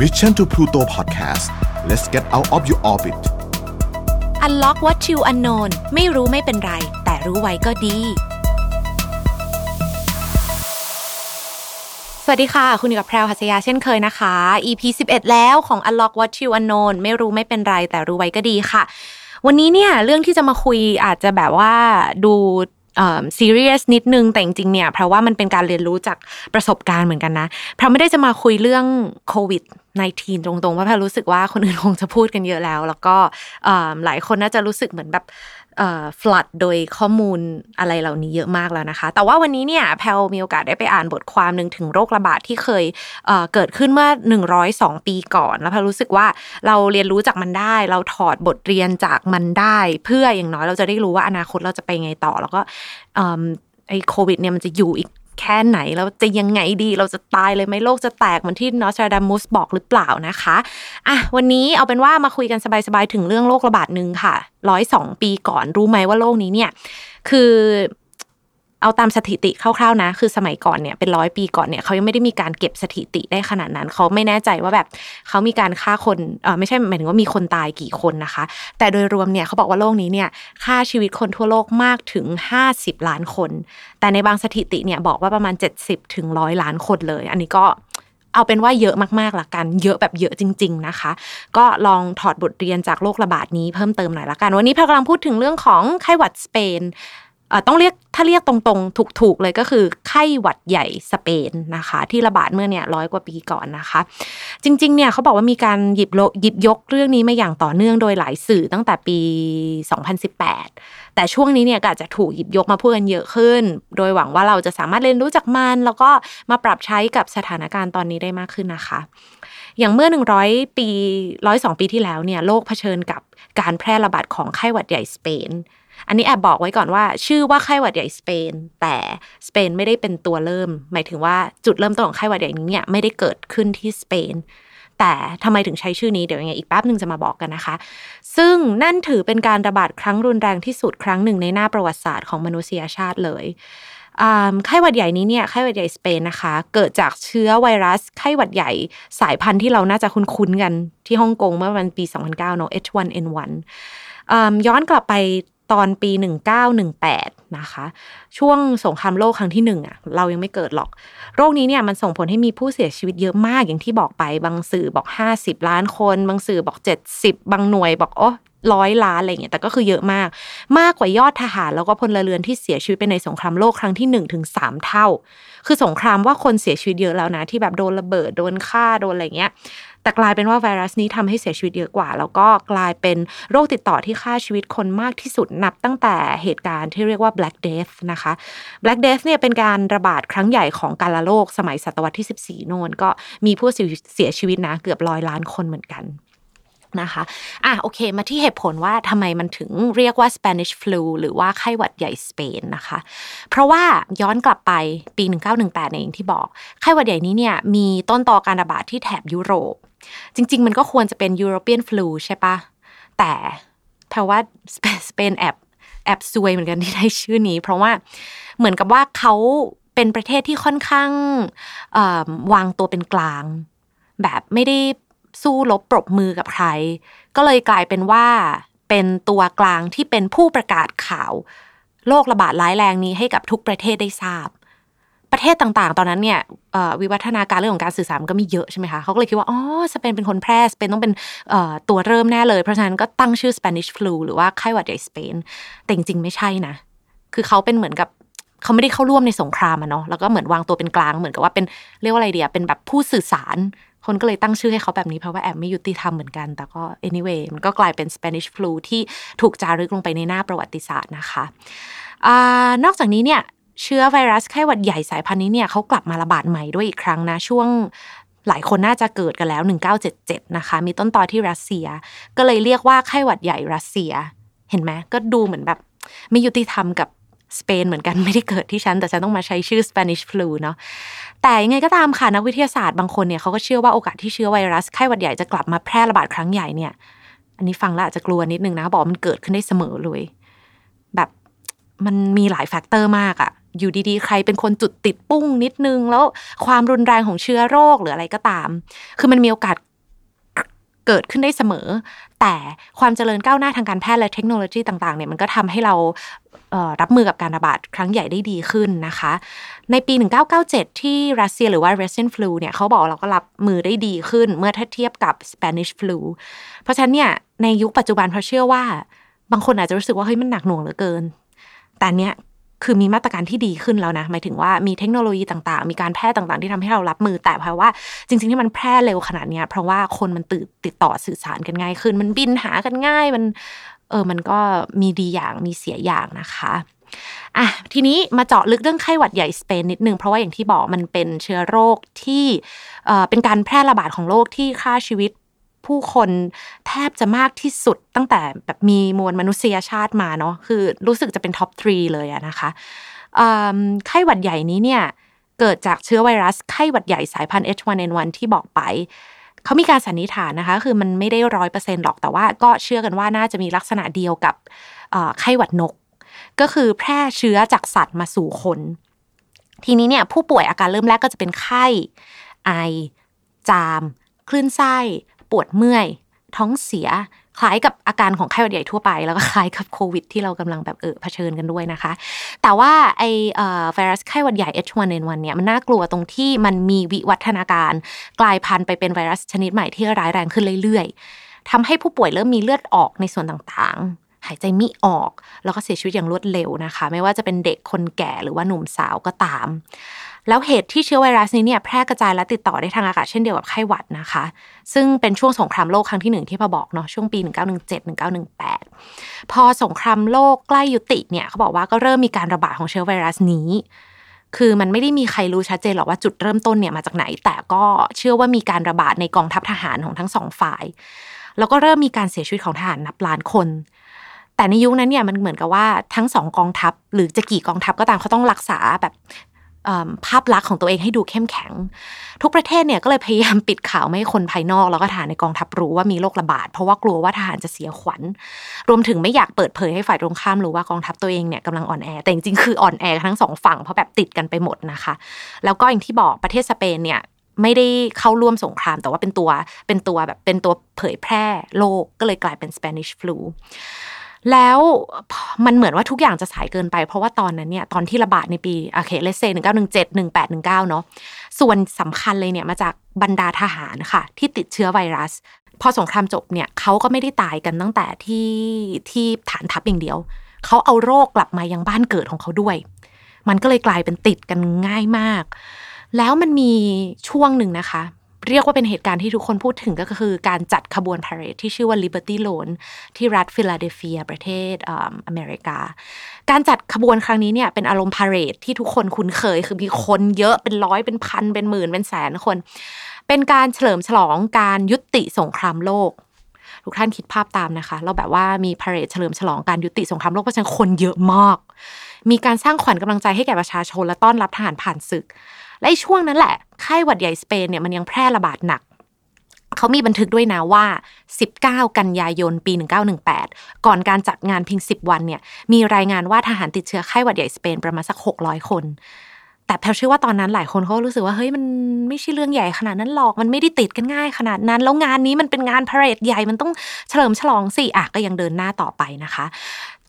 Mission to Pluto Podcast let's get out of your orbit Unlock what you unknown ไม่รู้ไม่เป็นไร แต่รู้ไว้ก็ดี สวัสดีค่ะ คุณอยู่กับแพรวหัสยาเช่นเคยนะคะ EP 11 แล้วของ Unlock what you unknown ไม่รู้ไม่เป็นไร แต่รู้ไว้ก็ดีค่ะ วันนี้เนี่ยเรื่องที่จะมาคุยอาจจะแบบว่าดู ซีเรียสนิดนึงแต่จริงๆเนี่ยเพราะว่ามันเป็นการเรียนรู้จากประสบการณ์เหมือนกันนะเพราะไม่ได้จะมาคุยเรื่องโควิด19ตรงๆเพราะแพรรู้สึกว่าคนอื่นคงจะพูดกันเยอะแล้ว แล้วก็หลายคนน่าจะรู้สึกเหมือนแบบ ฟลัดโดยข้อมูลอะไรเหล่านี้เยอะมากแล้วนะคะ แต่ว่าวันนี้เนี่ยแพลมีโอกาสได้ไปอ่านบทความหนึ่งถึงโรคระบาดที่เคยเเกิดขึ้นเมื่อ 102 ปีก่อน แล้วแพลรู้สึกว่าเราเรียนรู้จากมันได้ เราถอดบทเรียนจากมันได้ เพื่ออย่างน้อยเราจะได้รู้ว่าอนาคตเราจะไปไงต่อ แล้วก็ไอ้โควิดเนี่ยมันจะอยู่อีก แค่ไหนเราจะยังไงดี เราจะตายเลยไหมโลกจะแตกเหมือนที่นอสตราดามุสบอกหรือเปล่านะคะอะวันนี้เอาเป็นว่ามาคุยกันสบายๆถึงเรื่องโรคระบาดหนึ่งค่ะร้อยสองปีก่อนรู้ไหมว่าโรคนี้เนี่ยคือ เอาตามสถิติคร่าวๆนะ คือสมัยก่อนเนี่ยเป็นร้อยปีก่อนเนี่ยเขายังไม่ได้มีการเก็บสถิติได้ขนาดนั้น เขาไม่แน่ใจว่าแบบเขามีการฆ่าคนเออไม่ใช่หมายถึงว่ามีคนตายกี่คนนะคะ แต่โดยรวมเนี่ยเขาบอกว่าโลกนี้เนี่ยฆ่าชีวิตคนทั่วโลกมากถึง 50 ล้านคน แต่ในบางสถิติเนี่ยบอกว่าประมาณ 70ถึงร้อยล้านคนเลย อันนี้ก็เอาเป็นว่าเยอะมากๆละกัน เยอะแบบเยอะจริง ๆนะคะ ก็ลองถอดบทเรียนจากโรคระบาดนี้เพิ่มเติมหน่อยละกัน วันนี้พากำลังพูดถึงเรื่องของไข้หวัดสเปน ต้องเรียกถ้าเรียกตรงๆ ถูกๆเลยก็คือไข้หวัดใหญ่สเปนนะคะ ที่ระบาดเมื่อเนี่ยร้อยกว่าปีก่อนนะคะ จริงๆเนี่ยเขาบอกว่ามีการหยิบหยิบยกเรื่องนี้มาอย่างต่อเนื่องโดยหลายสื่อตั้งแต่ปี 2018 แต่ช่วงนี้เนี่ยก็อาจจะถูกหยิบยกมาพูดกันเยอะขึ้น โดยหวังว่าเราจะสามารถเรียนรู้จากมัน แล้วก็มาปรับใช้กับสถานการณ์ตอนนี้ได้มากขึ้นนะคะอย่างเมื่อ 100 ปี 102 ปีที่แล้วเนี่ย โลกเผชิญกับ การแพร่ระบาดของไข้หวัดใหญ่สเปน อันนี้แอบบอกไว้ก่อนว่า ชื่อว่าไข้หวัดใหญ่สเปน แต่สเปนไม่ได้เป็นตัวเริ่ม หมายถึงว่าจุดเริ่มต้นของไข้หวัดใหญ่นี้เนี่ยไม่ได้เกิดขึ้นที่สเปนแต่ทำไมถึงใช้ชื่อนี้เดี๋ยวยังไงอีกแป๊บหนึ่งจะมาบอกกันนะคะ ซึ่งนั่นถือเป็นการระบาดครั้งรุนแรงที่สุดครั้งหนึ่งในหน้าประวัติศาสตร์ของมนุษยชาติเลย ไข้หวัดใหญ่นี้เนี่ยไข้หวัดใหญ่สเปนนะคะ เกิดจากเชื้อไวรัสไข้หวัดใหญ่สายพันธุ์ที่เราน่าจะคุ้นๆกันที่ฮ่องกงเมื่อวันปี 2009เนาะ H1N1 ย้อนกลับไปตอนปี 1918 นะคะ ช่วงสงครามโลกครั้งที่หนึ่งอะเรายังไม่เกิดหรอก โรคนี้เนี่ยมันส่งผลให้มีผู้เสียชีวิตเยอะมากอย่างที่บอกไป บางสื่อบอก 50 ล้านคน บางสื่อบอก 70 บางหน่วยบอกโอ้ ร้อยล้านอะไรเงี้ยแต่ก็คือเยอะมาก มากกว่ายอดทหารแล้วก็พลเรือนที่เสียชีวิตไปในสงครามโลกครั้งที่1นถึงสเท่า คือสงครามว่าคนเสียชีวิตเยอะแล้วนะ ที่แบบโดนระเบิดโดนฆ่าโดนอะไรเงี้ยแต่กลายเป็นว่าไวรัสนี้ทำให้เสียชีวิตเยอะกว่า แล้วก็กลายเป็นโรคติดต่อที่ฆ่าชีวิตคนมากที่สุดนับตั้งแต่เหตุการณ์ที่เรียกว่า Black Death นะคะ Black Death เนี่ยเป็นการระบาดครั้งใหญ่ของกาลโรคสมัยศตวรรษที่ 14 โน่นก็มีผู้เสียชีวิตนะเกือบร้อยล้านคนเหมือนกัน นะคะอะโอเค มาที่เหตุผลว่าทำไมมันถึงเรียกว่า Spanish flu หรือว่าไข้หวัดใหญ่สเปนนะคะ เพราะว่าย้อนกลับไปปี 1918เองที่บอก ไข้หวัดใหญ่นี้เนี่ยมีต้นตอการระบาดที่แถบยุโรป จริง ๆ มันก็ควรจะเป็น European flu ใช่ปะแต่แปลว่าสเปนแอบแอบซวยเหมือนกันที่ได้ชื่อนี้ เพราะว่าเหมือนกับว่าเขาเป็นประเทศที่ค่อนข้างวางตัวเป็นกลาง แบบไม่ได้ สู้รบปรบมือกับใคร ก็เลยกลายเป็นว่าเป็นตัวกลางที่เป็นผู้ประกาศข่าว โรคระบาดร้ายแรงนี้ให้กับทุกประเทศได้ทราบ ประเทศต่างๆ ตอนนั้นเนี่ยวิวัฒนาการเรื่องของการสื่อสารก็มีเยอะใช่ไหมคะเขาก็เลยคิดว่าอ๋อสเปนเป็นคนแพร่สเปนต้องเป็นตัวเริ่มแน่เลย เพราะฉะนั้นก็ตั้งชื่อ Spanish flu หรือว่าไข้หวัดใหญ่สเปนแต่จริงๆไม่ใช่นะคือเขาเป็นเหมือนกับเขาไม่ได้เข้าร่วมในสงครามอะเนาะแล้วก็เหมือนวางตัวเป็นกลางเหมือนกับว่าเป็นเรียกว่าอะไรเดียเป็นแบบผู้สื่อสาร คนก็เลยตั้งชื่อให้เขาแบบนี้เพราะว่าแอบไม่ยุติธรรมเหมือนกัน แต่ก็ anyway มันก็กลายเป็น Spanish flu ที่ถูกจารึกลงไปในหน้าประวัติศาสตร์นะคะอนอกจากนี้เนี่ยเชื้อไวรัสไข้หวัดใหญ่สายพันธุ์นี้เนี่ยเขากลับมาระบาดใหม่ด้วยอีกครั้งนะช่วงหลายคนน่าจะเกิดกันแล้ว 1977 นะคะ มีต้นตอที่รัสเซีย ก็เลยเรียกว่าไข้หวัดใหญ่รัสเซีย เห็นไหมก็ดูเหมือนแบบไม่ยุติธรรมกับ สเปนเหมือนกันไม่ได้เกิดที่ฉัน แต่ฉันต้องมาใช้ชื่อ Spanish flu เนาะแต่ยังไงก็ตามค่ะนักวิทยาศาสตร์บางคนเนี่ยเขาก็เชื่อว่าโอกาสที่เชื้อไวรัสไข้หวัดใหญ่จะกลับมาแพร่ระบาดครั้งใหญ่เนี่ย อันนี้ฟังแล้วอาจจะกลัวนิดนึงนะบอกมันเกิดขึ้นได้เสมอเลย แบบมันมีหลาย factor มากอะอยู่ดีๆ ใครเป็นคนจุดติดปุ้งนิดนึง แล้วความรุนแรงของเชื้อโรคหรืออะไรก็ตาม คือมันมีโอกาส เกิดขึ้นได้เสมอ แต่ความเจริญก้าวหน้าทางการแพทย์และเทคโนโลยีต่างๆเนี่ยมันก็ทำให้เรารับมือกับการระบาดครั้งใหญ่ได้ดีขึ้นนะคะ ในปี 1997 ที่รัสเซียหรือว่า Russian flu เนี่ยเขาบอกเราก็รับมือได้ดีขึ้นเมื่อเทียบกับ Spanish flu เพราะฉะนั้นเนี่ยในยุคปัจจุบันเพราะเชื่อว่า บางคนอาจจะรู้สึกว่าเฮ้ยมันหนักหน่วงเหลือเกิน แต่เนี้ย คือมีมาตรการที่ดีขึ้นแล้วนะหมายถึงว่ามีเทคโนโลยีต่างๆ มีการแพทย์ต่างๆ ที่ทำให้เรารับมือ แต่เพราะว่าจริง ๆที่มันแพร่เร็วขนาดนี้เพราะว่าคนมันติดติดต่อสื่อสารกันง่ายขึ้น มันบินหากันง่ายมันเออมันก็มีดีอย่างมีเสียอย่างนะคะอะทีนี้มาเจาะลึกเรื่องไข้หวัดใหญ่สเปนนิดนึงเพราะว่าอย่างที่บอกมันเป็นเชื้อโรคที่เป็นการแพร่ระบาดของโรคที่ฆ่าชีวิต ผู้คนแทบจะมากที่สุดตั้งแต่แบบมีมวลมนุษยชาติมาเนาะคือรู้สึกจะเป็นท็อปทรีเลยอะนะคะไข้หวัดใหญ่นี้เนี่ยเกิดจากเชื้อไวรัสไข้หวัดใหญ่สายพันธุ์ H1N1 ที่บอกไปเขามีการสันนิษฐานนะคะ คือมันไม่ได้ร้อยเปอร์เซ็นต์หรอกแต่ว่าก็เชื่อกันว่าน่าจะมีลักษณะเดียวกับไข้หวัดนก ก็คือแพร่เชื้อจากสัตว์มาสู่คน ทีนี้เนี่ยผู้ป่วยอาการเริ่มแรกก็จะเป็นไข้ ไอ จาม คลื่นไส้ ปวดเมื่อย ท้องเสียคล้ายกับอาการของไข้หวัดใหญ่ทั่วไป แล้วก็คล้ายกับโควิด ที่เรากำลังแบบเออเผชิญกันด้วยนะคะ แต่ว่าไอไวรัสไข้หวัดใหญ่ H1N1 เนี่ยมันน่ากลัวตรงที่มันมีวิวัฒนาการ กลายพันธุ์ไปเป็นไวรัสชนิดใหม่ที่ร้ายแรงขึ้นเรื่อยๆทำให้ผู้ป่วยเริ่มมีเลือดออกในส่วนต่างๆ หายใจไม่ออก แล้วก็เสียชีวิตอย่างรวดเร็วนะคะ ไม่ว่าจะเป็นเด็กคนแก่หรือว่าหนุ่มสาวก็ตาม แล้วเหตุที่เชื้อไวรัสนี้เนี่ยแพร่กระจายและติดต่อได้ทางอากาศเช่นเดียวกับไข้หวัดนะคะ ซึ่งเป็นช่วงสงครามโลกครั้งที่หนึ่งที่พอบอกเนาะช่วงปี 1917-1918 พอสงครามโลกใกล้ยุติเนี่ยเขาบอกว่าก็เริ่มมีการระบาดของเชื้อไวรัสนี้ คือมันไม่ได้มีใครรู้ชัดเจนหรอกว่าจุดเริ่มต้นเนี่ยมาจากไหน แต่ก็เชื่อว่ามีการระบาดในกองทัพทหารของทั้งสองฝ่าย แล้วก็เริ่มมีการเสียชีวิตของทหารนับล้านคนแต่ในยุคนั้นเนี่ยมันเหมือนกับว่าทั้งสองกองทัพ หรือจะกี่กองทัพก็ตามเขาต้องรักษาแบบ ภาพลักษณ์ของตัวเองให้ดูเข้มแข็ง ทุกประเทศเนี่ยก็เลยพยายามปิดข่าวไม่ให้คนภายนอก แล้วก็ทหารในกองทัพรู้ว่ามีโรคระบาด เพราะว่ากลัวว่าทหารจะเสียขวัญ รวมถึงไม่อยากเปิดเผยให้ฝ่ายตรงข้ามรู้ว่ากองทัพตัวเองเนี่ยกำลังอ่อนแอแต่จริงๆคืออ่อนแอทั้งสองฝั่งเพราะแบบติดกันไปหมดนะคะ แล้วก็อย่างที่บอกประเทศสเปนเนี่ยไม่ได้เข้าร่วมสงคราม แต่ว่าเป็นตัวเป็นตัวแบบเป็นตัวเผยแพร่โรคก็เลยกลายเป็น Spanish flu แล้วมันเหมือนว่าทุกอย่างจะสายเกินไป เพราะว่าตอนนั้นเนี่ยตอนที่ระบาดในปีโอเคเลเซหนึ่งเก้าหนึ่งเจ็ดหนึ่งแปดหนึ่งเก้าเนาะส่วนสำคัญเลยเนี่ยมาจากบรรดาทหารค่ะ ที่ติดเชื้อไวรัส พอสงครามจบเนี่ยเขาก็ไม่ได้ตายกันตั้งแต่ที่ที่ฐานทัพอย่างเดียวเขาเอาโรคกลับมายังบ้านเกิดของเขาด้วย มันก็เลยกลายเป็นติดกันง่ายมาก แล้วมันมีช่วงหนึ่งนะคะ เรียกว่าเป็นเหตุการณ์ที่ทุกคนพูดถึงก็คือการจัดขบวนพาเหรดที่ชื่อว่า Liberty Loan ที่รัฐฟิลาเดลเฟีย ประเทศอเมริกา การจัดขบวนครั้งนี้เนี่ยเป็นอารมณ์พาเหรดที่ทุกคนคุ้นเคย คือมีคนเยอะเป็นร้อยเป็นพันเป็นหมื่นเป็นแสนคน เป็นการเฉลิมฉลองการยุติสงครามโลก ทุกท่านคิดภาพตามนะคะ เราแบบว่ามีพาเรดเฉลิมฉลองการยุติสงครามโลกเพราะฉะนั้นคนเยอะมาก มีการสร้างขวัญกำลังใจให้แก่ประชาชนและต้อนรับทหารผ่านศึก และช่วงนั้นแหละไข้หวัดใหญ่สเปนเนี่ยมันยังแพร่ระบาดหนักเขามีบันทึกด้วยนะว่า 19 กันยายน ปี 1918 ก่อนการจัดงานเพียง 10 วันเนี่ย มีรายงานว่าทหารติดเชื้อไข้หวัดใหญ่สเปนประมาณสัก 600 คน แต่แพลเชื่อว่าตอนนั้นหลายคนเขารู้สึกว่าเฮ้ยมันไม่ใช่เรื่องใหญ่ขนาดนั้นหรอกมันไม่ได้ติดกันง่ายขนาดนั้น แล้วงานนี้มันเป็นงานพาเรดใหญ่มันต้องเฉลิมฉลองสิอะก็ยังเดินหน้าต่อไปนะคะ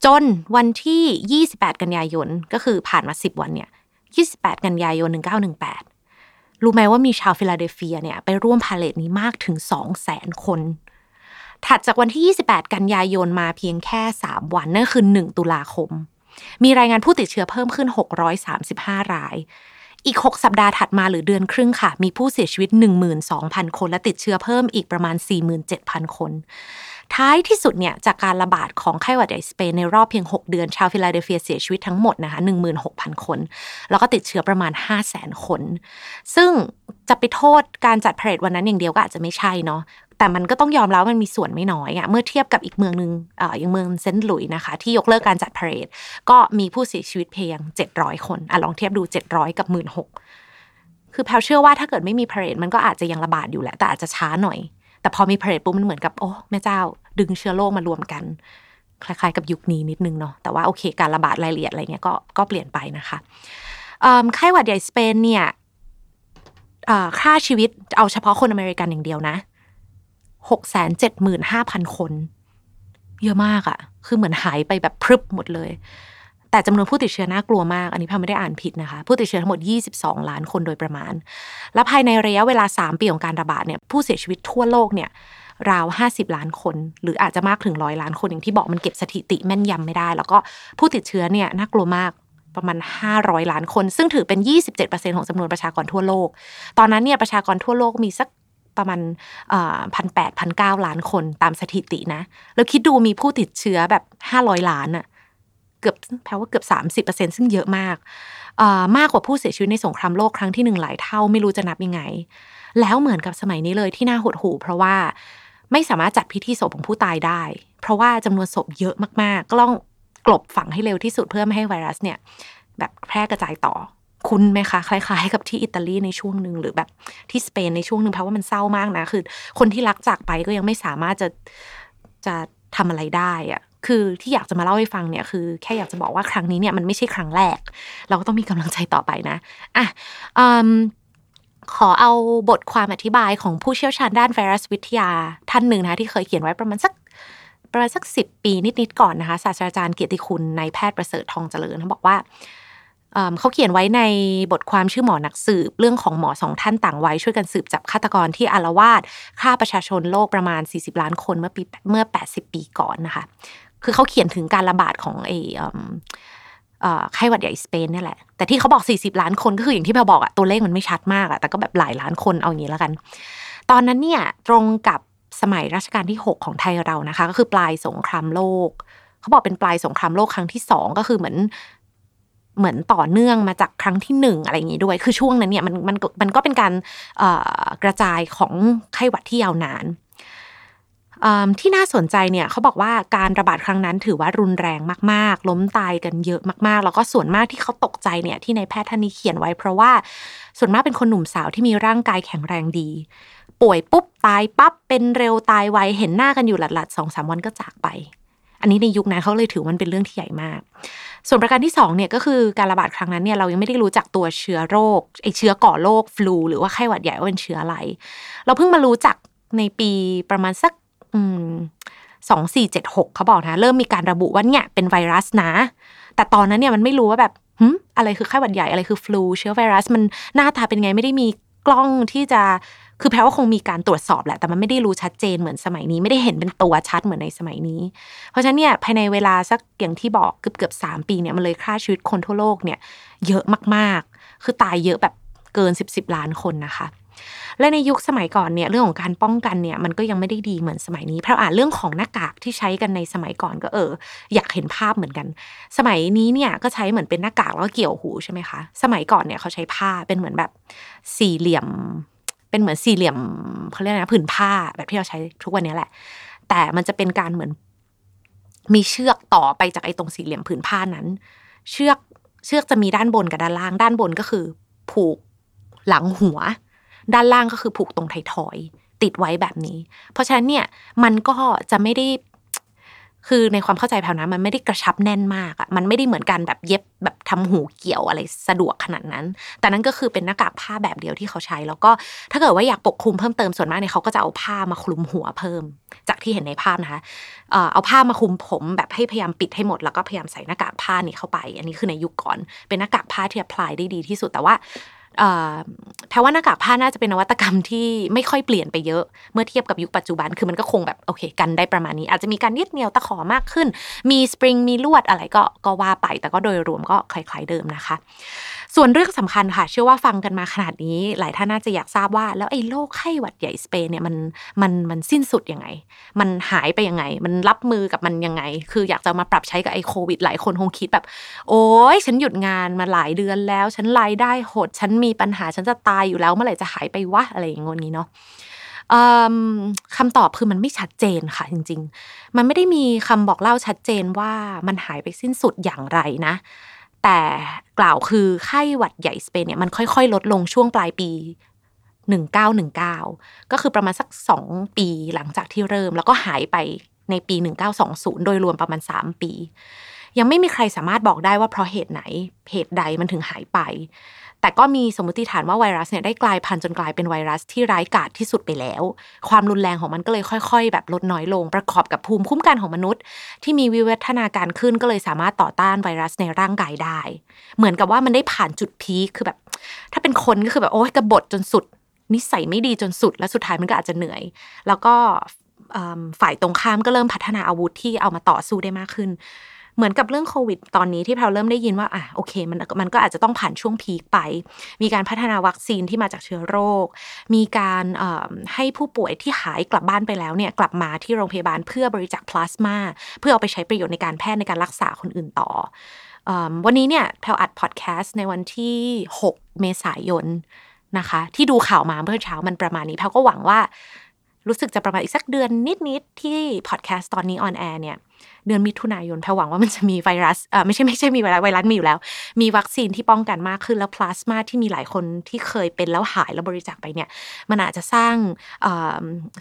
จนวันที่ 28 กันยายนก็คือผ่านมา 10 วันเนี่ย28 กันยายน 1918 รู้ไหมว่ามีชาวฟิลาเดลเฟียเนี่ยไปร่วมพาเหรดนี้มากถึง 200,000 คน ถัดจากวันที่ 28 กันยายนมาเพียงแค่ 3 วันนั่นคือ 1 ตุลาคม มีรายงานผู้ติดเชื้อเพิ่มขึ้น 635 ราย อีก 6 สัปดาห์ถัดมาหรือเดือนครึ่งค่ะ มีผู้เสียชีวิต 12,000 คนและติดเชื้อเพิ่มอีกประมาณ 47,000 คน ท้ายที่สุดเนี่ยจากการระบาดของไข้หวัดใหญ่สเปนในรอบเพียง 6 เดือนชาวฟิลาเดลเฟียเสียชีวิตทั้งหมดนะคะ16,000 คน แล้วก็ติดเชื้อประมาณ 500,000 คน ซึ่งจะไปโทษการจัดพาเหรดวันนั้นอย่างเดียวก็อาจจะไม่ใช่เนาะ แต่มันก็ต้องยอมรับมันมีส่วนไม่น้อยอะเมื่อเทียบกับอีกเมืองหนึ่งอ่อย่างเมืองเซนต์หลุยนะคะ ที่ยกเลิกการจัดพาเรดก็มีผู้เสียชีวิตเพียง 700 คนอะลองเทียบดู 700 กับ 16,000คือแพลเชื่อว่าถ้าเกิดไม่มีพาเรดมันก็อาจจะยังระบาดอยู่แหละแต่อาจจะช้าหน่อย แต่พอมีพาเรดปุ๊บมันเหมือนกับโอ้แม่เจ้า ดึงเชื้อโรคมารวมกัน คล้ายๆ กับยุคนี้นิดนึงเนาะแต่ว่าโอเค การระบาดรายละเอียดอะไรเงี้ยก็ก็เปลี่ยนไปนะคะไข้หวัดใหญ่สเปนเนี่ยค่าชีวิตเอาเฉพาะคนอเมริกันอย่างเดียวนะ หกแสนเจ็ดหมื่นห้าพันคน เยอะมากอะคือเหมือนหายไปแบบพรึบหมดเลย แต่จำนวนผู้ติดเชื้อน่ากลัวมาก อันนี้พ่อไม่ได้อ่านผิดนะคะ ผู้ติดเชื้อทั้งหมด 22 ล้านคนโดยประมาณ และภายในระยะเวลา 3 ปีของการระบาดเนี่ยผู้เสียชีวิตทั่วโลกเนี่ยราว 50 ล้านคน หรืออาจจะมากถึงร้อยล้านคนอย่างที่บอกมันเก็บสถิติแม่นยำไม่ได้ แล้วก็ผู้ติดเชื้อเนี่ยน่ากลัวมากประมาณ 500 ล้านคน ซึ่งถือเป็น 27%ของจำนวนประชากรทั่วโลก ตอนนั้นเนี่ยประชากรทั่วโลกมีสัก ประมาณพันแปดพันเก้าล้านคนตามสถิตินะ แล้วคิดดูมีผู้ติดเชื้อแบบห้าร้อยล้านอะเกือบแปลว่าเกือบสามสิบเปอร์เซ็นซึ่งเยอะมากมากกว่าผู้เสียชีวิตในสงครามโลกครั้งที่หนึ่งหลายเท่าไม่รู้จะนับยังไง แล้วเหมือนกับสมัยนี้เลยที่น่าหดหูเพราะว่าไม่สามารถจัดพิธีศพของผู้ตายได้ เพราะว่าจำนวนศพเยอะมากๆก็ต้องกลบฝังให้เร็วที่สุดเพื่อไม่ให้ไวรัสเนี่ย แบบแพร่กระจายต่อ คุ้นไหมคะคล้ายๆกับที่อิตาลีในช่วงหนึ่งหรือแบบที่สเปนในช่วงหนึ่งเพราะว่ามันเศร้ามากนะคือ คนที่รักจากไปก็ยังไม่สามารถจะจะทำอะไรได้อะคือที่อยากจะมาเล่าให้ฟังเนี่ยคือแค่อยากจะบอกว่าครั้งนี้เนี่ยมันไม่ใช่ครั้งแรก เราก็ต้องมีกำลังใจต่อไปนะอะขอเอาบทความอธิบายของผู้เชี่ยวชาญด้านไวรัสวิทยาท่านหนึ่งนะที่เคยเขียนไว้ประมาณสักประมาณสักสิบปีนิดๆก่อนนะคะศาสตราจารย์เกียรติคุณนายแพทย์ประเสริฐทองเจริญเขาบอกว่า เขาเขียนไว้ในบทความชื่อหมอนักสืบ เรื่องของหมอสองท่านต่างวัยช่วยกันสืบจับฆาตกรที่อารวาสฆ่าประชาชนโลกประมาณ 40 ล้านคนเมื่อปีเมื่อ 80 ปีก่อนนะคะ คือเขาเขียนถึงการระบาดของไอ้ไข้หวัดใหญ่สเปนนี่แหละ แต่ที่เขาบอก 40 ล้านคนก็คืออย่างที่เราบอกอะตัวเลขมันไม่ชัดมากอะแต่ก็แบบหลายล้านคนเอาอย่างนี้แล้วกัน ตอนนั้นเนี่ยตรงกับสมัยรัชกาลที่ 6 ของไทยเรานะคะ ก็คือปลายสงครามโลก เขาบอกเป็นปลายสงครามโลกครั้งที่สองก็คือเหมือน เหมือนต่อเนื่องมาจากครั้งที่หนึ่งอะไรอย่างนี้ด้วย คือช่วงนั้นเนี่ยมันมันมันก็เป็นการกระจายของไข้หวัดที่ยาวนานที่น่าสนใจเนี่ยเขาบอกว่าการระบาดครั้งนั้นถือว่ารุนแรงมากๆ ล้มตายกันเยอะมากๆ แล้วก็ส่วนมากที่เขาตกใจเนี่ยที่ในแพทย์ท่านนี้เขียนไว้ เพราะว่าส่วนมากเป็นคนหนุ่มสาวที่มีร่างกายแข็งแรงดี ป่วยปุ๊บตายปั๊บเป็นเร็วตายไวเห็นหน้ากันอยู่หลัดๆสองสามวันก็จากไป อันนี้ในยุคนั้นเขาเลยถือมันเป็นเรื่องที่ใหญ่มาก ส่วนประการที่2เนี่ยก็คือการระบาดครั้งนั้นเนี่ยเรายังไม่ได้รู้จักตัวเชื้อโรคไอเชื้อก่อโรคฟลูหรือว่าไข้หวัดใหญ่ว่าเป็นเชื้ออะไร เราเพิ่งมารู้จักในปีประมาณสักสองสี่เจ็ดหกเขาบอกนะเริ่มมีการระบุว่าเนี่ยเป็นไวรัสนะ แต่ตอนนั้นเนี่ยมันไม่รู้ว่าแบบหืมอะไรคือไข้หวัดใหญ่อะไรคือฟลูเชื้อไวรัสมันหน้าตาเป็นไงไม่ได้มีกล้องที่จะ คือแปลว่าคงมีการตรวจสอบแหละ แต่มันไม่ได้รู้ชัดเจนเหมือนสมัยนี้ ไม่ได้เห็นเป็นตัวชัดเหมือนในสมัยนี้ เพราะฉะนั้นเนี่ยภายในเวลาสักอย่างที่บอกเกือบเกือบสามปีเนี่ยมันเลยฆ่าชีวิตคนทั่วโลกเนี่ยเยอะมากๆ คือตายเยอะแบบเกินสิบสิบล้านคนนะคะและในยุคสมัยก่อนเนี่ยเรื่องของการป้องกันเนี่ยมันก็ยังไม่ได้ดีเหมือนสมัยนี้เพราะอ่านเรื่องของหน้ากากที่ใช้กันในสมัยก่อนก็เออ อยากเห็นภาพเหมือนกัน สมัยนี้เนี่ยก็ใช้เหมือนเป็นหน้ากากแล้วก็เกี่ยวหูใช่ไหมคะ สมัยก่อนเนี่ยเขาใช้ผ้าเป็นเหมือนแบบสี่เหลี่ยม เป็นเหมือนสี่เหลี่ยมเขาเรียกนะผืนผ้าแบบที่เราใช้ทุกวันนี้แหละ แต่มันจะเป็นการเหมือน มีเชือกต่อไปจากไอ้ตรงสี่เหลี่ยมผืนผ้านั้น เชือกเชือกจะมีด้านบนกับด้านล่าง ด้านบนก็คือ ผูกหลังหัว ด้านล่างก็คือผูกตรงไททอย ติดไว้แบบนี้ เพราะฉะนั้นเนี่ยมันก็จะไม่ได้ คือในความเข้าใจแพลนะมันไม่ได้กระชับแน่นมากอะมันไม่ได้เหมือนกันแบบเย็บแบบทำหูเกี่ยวอะไรสะดวกขนาดนั้น แต่นั้นก็คือเป็นหน้ากากผ้าแบบเดียวที่เขาใช้ แล้วก็ถ้าเกิดว่าอยากปกคลุมเพิ่มเติมส่วนมากเนี่ยเขาก็จะเอาผ้ามาคลุมหัวเพิ่ม จากที่เห็นในภาพนะคะเอาผ้ามาคลุมผมแบบให้พยายามปิดให้หมด แล้วก็พยายามใส่หน้ากากผ้านี้เข้าไป อันนี้คือในยุคก่อน เป็นหน้ากากผ้าที่พลายได้ดีที่สุดแต่ว่า แปลว่าหน้ากากผ้าน่าจะเป็นนวัตกรรมที่ไม่ค่อยเปลี่ยนไปเยอะ เมื่อเทียบกับยุคปัจจุบันคือมันก็คงแบบโอเค กันได้ประมาณนี้ อาจจะมีการยึดเหนี่ยวตะขอมากขึ้น มีสปริงมีลวดอะไรก็ก็ว่าไป แต่ก็โดยรวมก็คล้ายๆเดิมนะคะ ส่วนเรื่องสำคัญค่ะเชื่อว่าฟังกันมาขนาดนี้ หลายท่านน่าจะอยากทราบว่า แล้วไอ้โรคไข้หวัดใหญ่สเปนเนี่ยมันมันมันสิ้นสุดยังไง มันหายไปยังไง มันรับมือกับมันยังไง คืออยากจะมาปรับใช้กับไอ้โควิด หลายคนคงคิดแบบ โอ้ยฉันหยุดงานมาหลายเดือนแล้ว ฉันรายได้หด ฉันมีปัญหาฉันจะตายอยู่แล้วเมื่อไหร่จะหายไปวะอะไรอย่างงี้เนาะคำตอบคือมันไม่ชัดเจนค่ะจริง ๆ มันไม่ได้มีคำบอกเล่าชัดเจนว่ามันหายไปสิ้นสุดอย่างไรนะ แต่กล่าวคือไข้หวัดใหญ่สเปนเนี่ยมันค่อยๆ ลดลงช่วงปลายปี 1919 ก็คือประมาณสัก 2 ปีหลังจากที่เริ่ม แล้วก็หายไปในปี 1920 โดยรวมประมาณ 3 ปี ยังไม่มีใครสามารถบอกได้ว่าเพราะเหตุไหนเหตุใดมันถึงหายไป แต่ก็มีสมมติฐานว่าไวรัสเนี่ยได้กลายพันธุ์จนกลายเป็นไวรัสที่ร้ายกาจที่สุดไปแล้ว ความรุนแรงของมันก็เลยค่อย ๆ แบบลดน้อยลงประกอบกับภูมิคุ้มกันของมนุษย์ ที่มีวิวัฒนาการขึ้นก็เลยสามารถต่อต้านไวรัสในร่างกายได้ เหมือนกับว่ามันได้ผ่านจุดพีคคือแบบ ถ้าเป็นคนก็คือแบบโอ้ยกบฏจนสุด นิสัยไม่ดีจนสุด แล้วสุดท้ายมันก็อาจจะเหนื่อย แล้วก็ฝ่ายตรงข้ามก็เริ่มพัฒนาอาวุธที่เอามาต่อสู้ได้มากขึ้น เหมือนกับเรื่องโควิดตอนนี้ที่เราเริ่มได้ยินว่าอะโอเคมันมันก็อาจจะต้องผ่านช่วงพีคไป มีการพัฒนาวัคซีนที่มาจากเชื้อโรค มีการให้ผู้ป่วยที่หายกลับบ้านไปแล้วเนี่ยกลับมาที่โรงพยาบาลเพื่อบริจาคพลาสมาเพื่อเอาไปใช้ประโยชน์ในการแพทย์ในการรักษาคนอื่นต่อวันนี้เนี่ยแพลอัดพอดแคสต์ในวันที่ 6 เมษายนนะคะ ที่ดูข่าวมาเมื่อเช้ามันประมาณนี้แพลก็หวังว่า รู้สึกจะประมาณอีกสักเดือนนิดๆที่พอดแคสต์ตอนนี้ on air เนี่ยเดือนมิถุนายนแพลหวังว่ามันจะมีไวรัสเออไม่ใช่ไม่ใช่มีไวรัสไวรัสมีอยู่แล้ว มีวัคซีนที่ป้องกันมากขึ้นแล้วพลาสมาที่มีหลายคนที่เคยเป็นแล้วหายแล้วบริจาคไปเนี่ย มันอาจจะสร้าง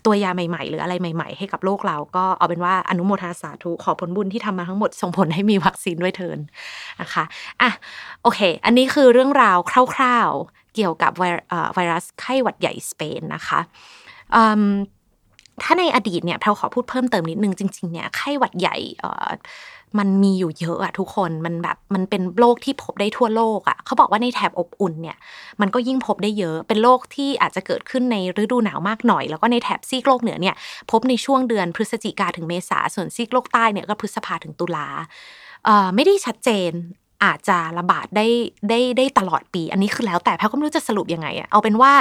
ตัวยาใหม่ ๆ หรืออะไรใหม่ ๆ ให้กับโลกเราก็เอาเป็นว่าอนุโมทนาสาธุขอผลบุญที่ทำมาทั้งหมดส่งผลให้มีวัคซีนด้วยเทินนะคะอะโอเค อันนี้คือเรื่องราวคร่าว ๆเกี่ยวกับไวรัสไข้หวัดใหญ่สเปนนะคะ ถ้าในอดีตเนี่ยเราขอพูดเพิ่มเติมนิดนึงจริง ๆ เนี่ยไข้หวัดใหญ่มันมีอยู่เยอะอะทุกคนมันแบบมันเป็นโรคที่พบได้ทั่วโลกอะเขาบอกว่าในแถบอบอุ่นเนี่ย มันก็ยิ่งพบได้เยอะเป็นโรคที่อาจจะเกิดขึ้นในฤดูหนาวมากหน่อย แล้วก็ในแถบซีกโลกเหนือเนี่ยพบในช่วงเดือนพฤศจิกาถึงเมษาส่วนซีกโลกใต้เนี่ยก็พฤษภาถึงตุลาไม่ได้ชัดเจนอาจจะระบาดได้ได้ได้ตลอดปี อันนี้คือแล้วแต่แพลก็ไม่รู้จะสรุปยังไงอะเอาเป็นว่า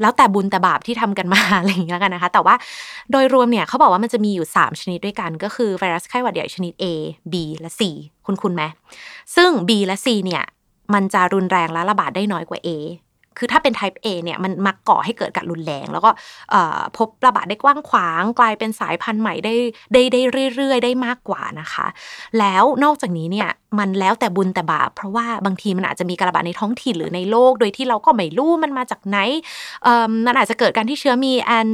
แล้วแต่บุญแต่บาปที่ทำกันมาอะไรอย่างเงี้ยกันนะคะ แต่ว่าโดยรวมเนี่ยเขาบอกว่ามันจะมีอยู่ 3 ชนิดด้วยกัน ก็คือไวรัสไข้หวัดใหญ่ชนิด A B และ C คุณคุณไหมซึ่ง B และ C เนี่ยมันจะรุนแรงและระบาดได้น้อยกว่า A คือถ้าเป็น type A เนี่ยมันมักก่อให้เกิดการรุนแรง แล้วก็พบระบาดได้กว้างขวาง กลายเป็นสายพันธุ์ใหม่ได้ได้ได้เรื่อยๆ ได้มากกว่านะคะ แล้วนอกจากนี้เนี่ยมันแล้วแต่บุญแต่บาปเพราะว่าบางทีมันอาจจะมีการระบาดในท้องถิ่นหรือในโลก โดยที่เราก็ไม่รู้มันมาจากไหนมันอาจจะเกิดการที่เชื้อมีแอน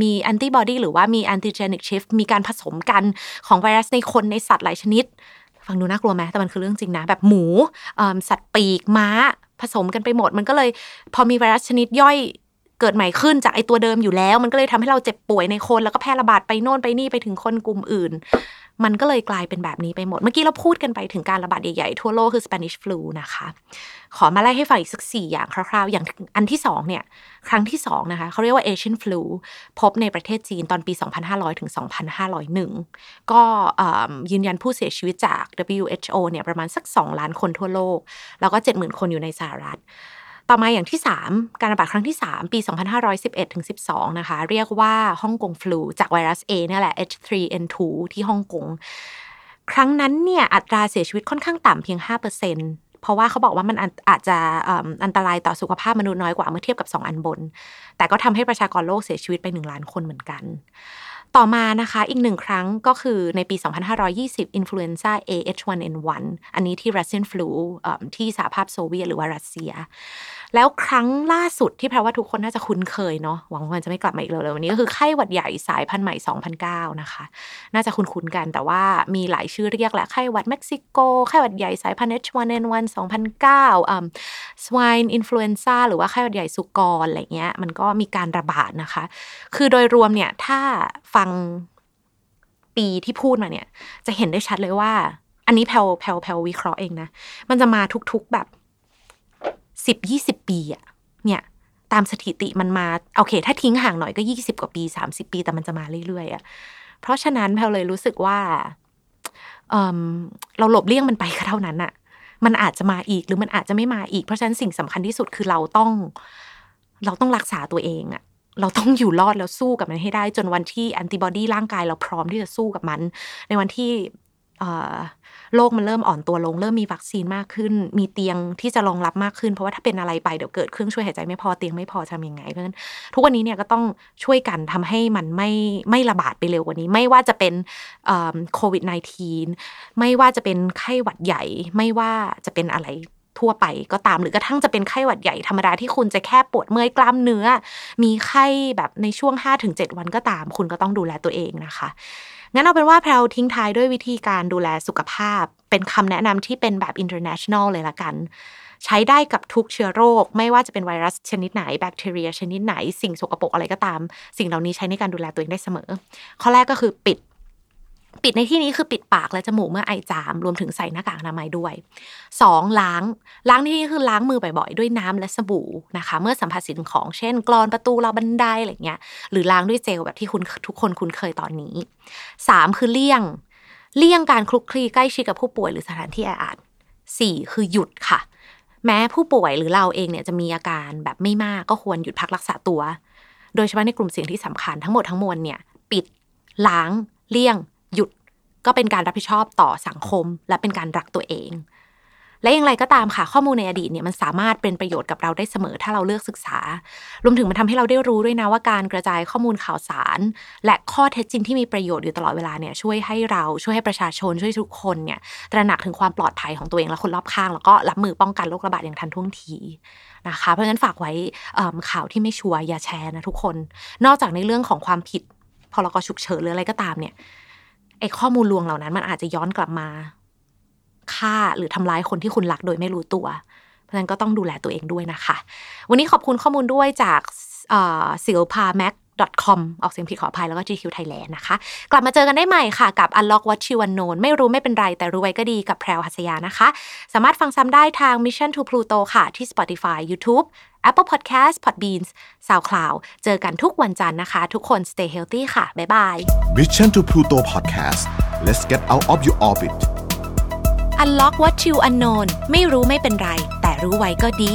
มีแอนติบอดีหรือว่ามีแอนติเจนิกชิฟมีการผสมกันของไวรัสในคนในสัตว์หลายชนิดฟังดูน่ากลัวไหมแต่มันคือเรื่องจริงนะ แบบหมูสัตว์ปีกม้า ผสมกันไปหมด มันก็เลย พอมีไวรัสชนิดย่อย เกิดใหม่ขึ้นจากไอตัวเดิมอยู่แล้ว มันก็เลยทำให้เราเจ็บป่วยในคนแล้วก็แพร่ระบาดไปโน่นไปนี่ไปถึงคนกลุ่มอื่น มันก็เลยกลายเป็นแบบนี้ไปหมด เมื่อกี้เราพูดกันไปถึงการระบาดใหญ่ๆทั่วโลกคือ Spanish flu นะคะ ขอมาไล่ให้ฟังอีกสักสี่อย่างคร่าวๆ อย่างอันที่สองเนี่ย ครั้งที่สองนะคะเขาเรียกว่า Asian flu พบในประเทศจีนตอนปี 2500 ถึง 2501 ก็ยืนยันผู้เสียชีวิตจาก WHO เนี่ยประมาณสัก 2 ล้านคนทั่วโลก แล้วก็ 70,000 คนอยู่ในสหรัฐ ต่อมาอย่างที่ 3 การระบาดครั้งที่ 3 ปี 2511ถึง12 นะคะ เรียกว่าฮ่องกงฟลูจากไวรัส A เนี่ยแหละ H3N2 ที่ฮ่องกง ครั้งนั้นเนี่ยอัตราเสียชีวิตค่อนข้างต่ำเพียง 5%เพราะว่าเขาบอกว่ามันอาจจะอันตรายต่อสุขภาพมนุษย์น้อยกว่าเมื่อเทียบกับ 2 อันบน แต่ก็ทำให้ประชากรโลกเสียชีวิตไป 1 ล้านคนเหมือนกัน ต่อมานะคะอีกหนึ่งครั้งก็คือในปี 2520อินฟลูเอนซ่า AH1N1 อันนี้ที่รัสเซีย flu ที่สหภาพโซเวียตหรือว่ารัสเซียแล้วครั้งล่าสุดที่แพลว่าทุกคนน่าจะคุ้นเคยเนาะหวังว่ามันจะไม่กลับมาอีกเลยวันนี้ก็คือไข้หวัดใหญ่สายพันธุ์ใหม่ 2009 นะคะ น่าจะคุ้นๆกันแต่ว่ามีหลายชื่อเรียกแหละไข้หวัดเม็กซิโกไข้หวัดใหญ่สายพันธุ์ H1N1 2009อ่า swine influenza หรือว่าไข้หวัดใหญ่สุกรอะไรเงี้ยมันก็มีการระบาดนะคะ คือโดยรวมเนี่ยถ้าฟังปีที่พูดมาเนี่ย จะเห็นได้ชัดเลยว่า อันนี้แพลแพลแพลวิเคราะห์เองนะ มันจะมาทุกๆแบบ สิบยี่สิบปีอะเนี่ย ตามสถิติมันมาโอเค ถ้าทิ้งห่างหน่อยก็ยี่สิบกว่าปีสามสิบปีแต่มันจะมาเรื่อยๆอะเพราะฉะนั้นแพลเลยรู้สึกว่าเเราหลบเลี่ยงมันไปก็เท่านั้นอะมันอาจจะมาอีกหรือมันอาจจะไม่มาอีก เพราะฉะนั้นสิ่งสำคัญที่สุดคือเราต้อง เราต้องรักษาตัวเองอะเราต้องอยู่รอดแล้วสู้กับมันให้ได้ จนวันที่แอนติบอดีร่างกายเราพร้อมที่จะสู้กับมัน ในวันที่ โลกมันเริ่มอ่อนตัวลง เริ่มมีวัคซีนมากขึ้น มีเตียงที่จะรองรับมากขึ้น เพราะว่าถ้าเป็นอะไรไปเดี๋ยวเกิดเครื่องช่วยหายใจไม่พอเตียงไม่พอทำยังไง เพราะฉะนั้นทุกวันนี้เนี่ยก็ต้องช่วยกันทำให้มันไม่ไม่ระบาดไปเร็วกว่านี้ ไม่ว่าจะเป็นโควิด -19 ไม่ว่าจะเป็นไข้หวัดใหญ่ ไม่ว่าจะเป็นอะไรทั่วไปก็ตามหรือกระทั่งจะเป็นไข้หวัดใหญ่ธรรมดาที่คุณจะแค่ปวดเมื่อยกล้ามเนื้อ มีไข้แบบในช่วง 5-7 วันก็ตาม คุณก็ต้องดูแลตัวเองนะคะ งั้นเอาเป็นว่าแพลวทิ้งท้ายด้วยวิธีการดูแลสุขภาพ เป็นคำแนะนำที่เป็นแบบ international เลยละกัน ใช้ได้กับทุกเชื้อโรค ไม่ว่าจะเป็นไวรัสชนิดไหน แบคทีเรียชนิดไหน สิ่งสกปรกอะไรก็ตาม สิ่งเหล่านี้ใช้ในการดูแลตัวเองได้เสมอ ข้อแรกก็คือปิด ปิดในที่นี้คือปิดปากและจมูกเมื่อไอจาม รวมถึงใส่หน้ากากอนามัยด้วย 2. ล้าง ล้างที่นี่คือล้างมือบ่อยๆ ด้วยน้ำและสบู่นะคะ เมื่อสัมผัสสิ่งของเช่น กรอนประตูราวบันไดอะไรเงี้ย หรือล้างด้วยเจลแบบที่คุณทุกคนคุ้นเคยตอนนี้ 3. คือเลี่ยง เลี่ยงการคลุกคลีใกล้ชิดกับผู้ป่วยหรือสถานที่แออัด 4. คือหยุดค่ะ แม้ผู้ป่วยหรือเราเองเนี่ยจะมีอาการแบบไม่มากก็ควรหยุดพักรักษาตัว โดยเฉพาะในกลุ่มเสี่ยงที่สำคัญทั้งหมดทั้งมวลเนี่ย ปิด ล้าง เลี่ยง หยุดก็เป็นการรับผิดชอบต่อสังคม และเป็นการรักตัวเอง และอย่างไรก็ตามค่ะ ข้อมูลในอดีตเนี่ยมันสามารถเป็นประโยชน์กับเราได้เสมอถ้าเราเลือกศึกษา รวมถึงมันทำให้เราได้รู้ด้วยนะว่าการกระจายข้อมูลข่าวสาร และข้อเท็จจริงที่มีประโยชน์อยู่ตลอดเวลาเนี่ยช่วยให้เราช่วยให้ประชาชนช่วยทุกคนเนี่ยตระหนักถึงความปลอดภัยของตัวเองและคนรอบข้าง แล้วก็รับมือป้องกันโรคระบาดอย่างทันท่วงทีนะคะ เพราะฉะนั้นฝากไว้ข่าวที่ไม่ชัวร์อย่าแชร์นะทุกคน นอกจากในเรื่องของความผิดพรกฉุกเฉินหรืออะไรก็ตามเนี่ย ไอ้ข้อมูลลวงเหล่านั้น มันอาจจะย้อนกลับมาฆ่าหรือทำร้ายคนที่คุณรักโดยไม่รู้ตัว เพราะฉะนั้นก็ต้องดูแลตัวเองด้วยนะคะ วันนี้ขอบคุณข้อมูลด้วยจากศิลพาแม็ก com ออกเสียงผิดขออภัยแล้วก็ GQ Thailand นะคะ กลับมาเจอกันได้ใหม่ค่ะ กับ Unlock What You Unknown ไม่รู้ไม่เป็นไร แต่รู้ไว้ก็ดีกับแพรวหัสยานะคะ สามารถฟังซ้ำได้ทาง Mission to Pluto ค่ะ ที่ Spotify YouTube Apple Podcast Podbeans SoundCloud เจอกันทุกวันจันทร์นะคะ ทุกคน stay healthy ค่ะ บ๊ายบาย Mission to Pluto Podcast let's get out of your orbit Unlock What You Unknown ไม่รู้ไม่เป็นไร แต่รู้ไว้ก็ดี